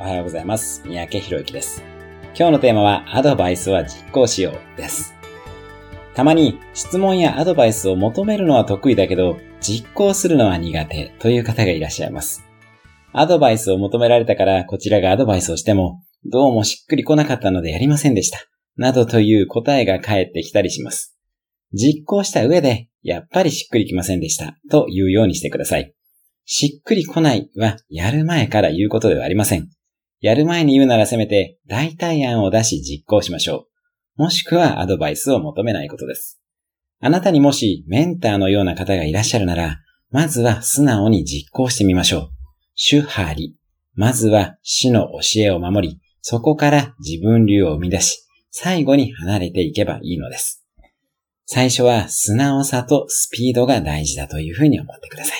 おはようございます。三宅博之です。今日のテーマは、アドバイスは実行しようです。たまに質問やアドバイスを求めるのは得意だけど、実行するのは苦手という方がいらっしゃいます。アドバイスを求められたから、こちらがアドバイスをしても、どうもしっくりこなかったのでやりませんでした。などという答えが返ってきたりします。実行した上で、やっぱりしっくりきませんでした。というようにしてください。しっくりこないは、やる前から言うことではありません。やる前に言うならせめて、代替案を出し実行しましょう。もしくはアドバイスを求めないことです。あなたにもしメンターのような方がいらっしゃるなら、まずは素直に実行してみましょう。主張り。まずは死の教えを守り、そこから自分流を生み出し、最後に離れていけばいいのです。最初は素直さとスピードが大事だというふうに思ってください。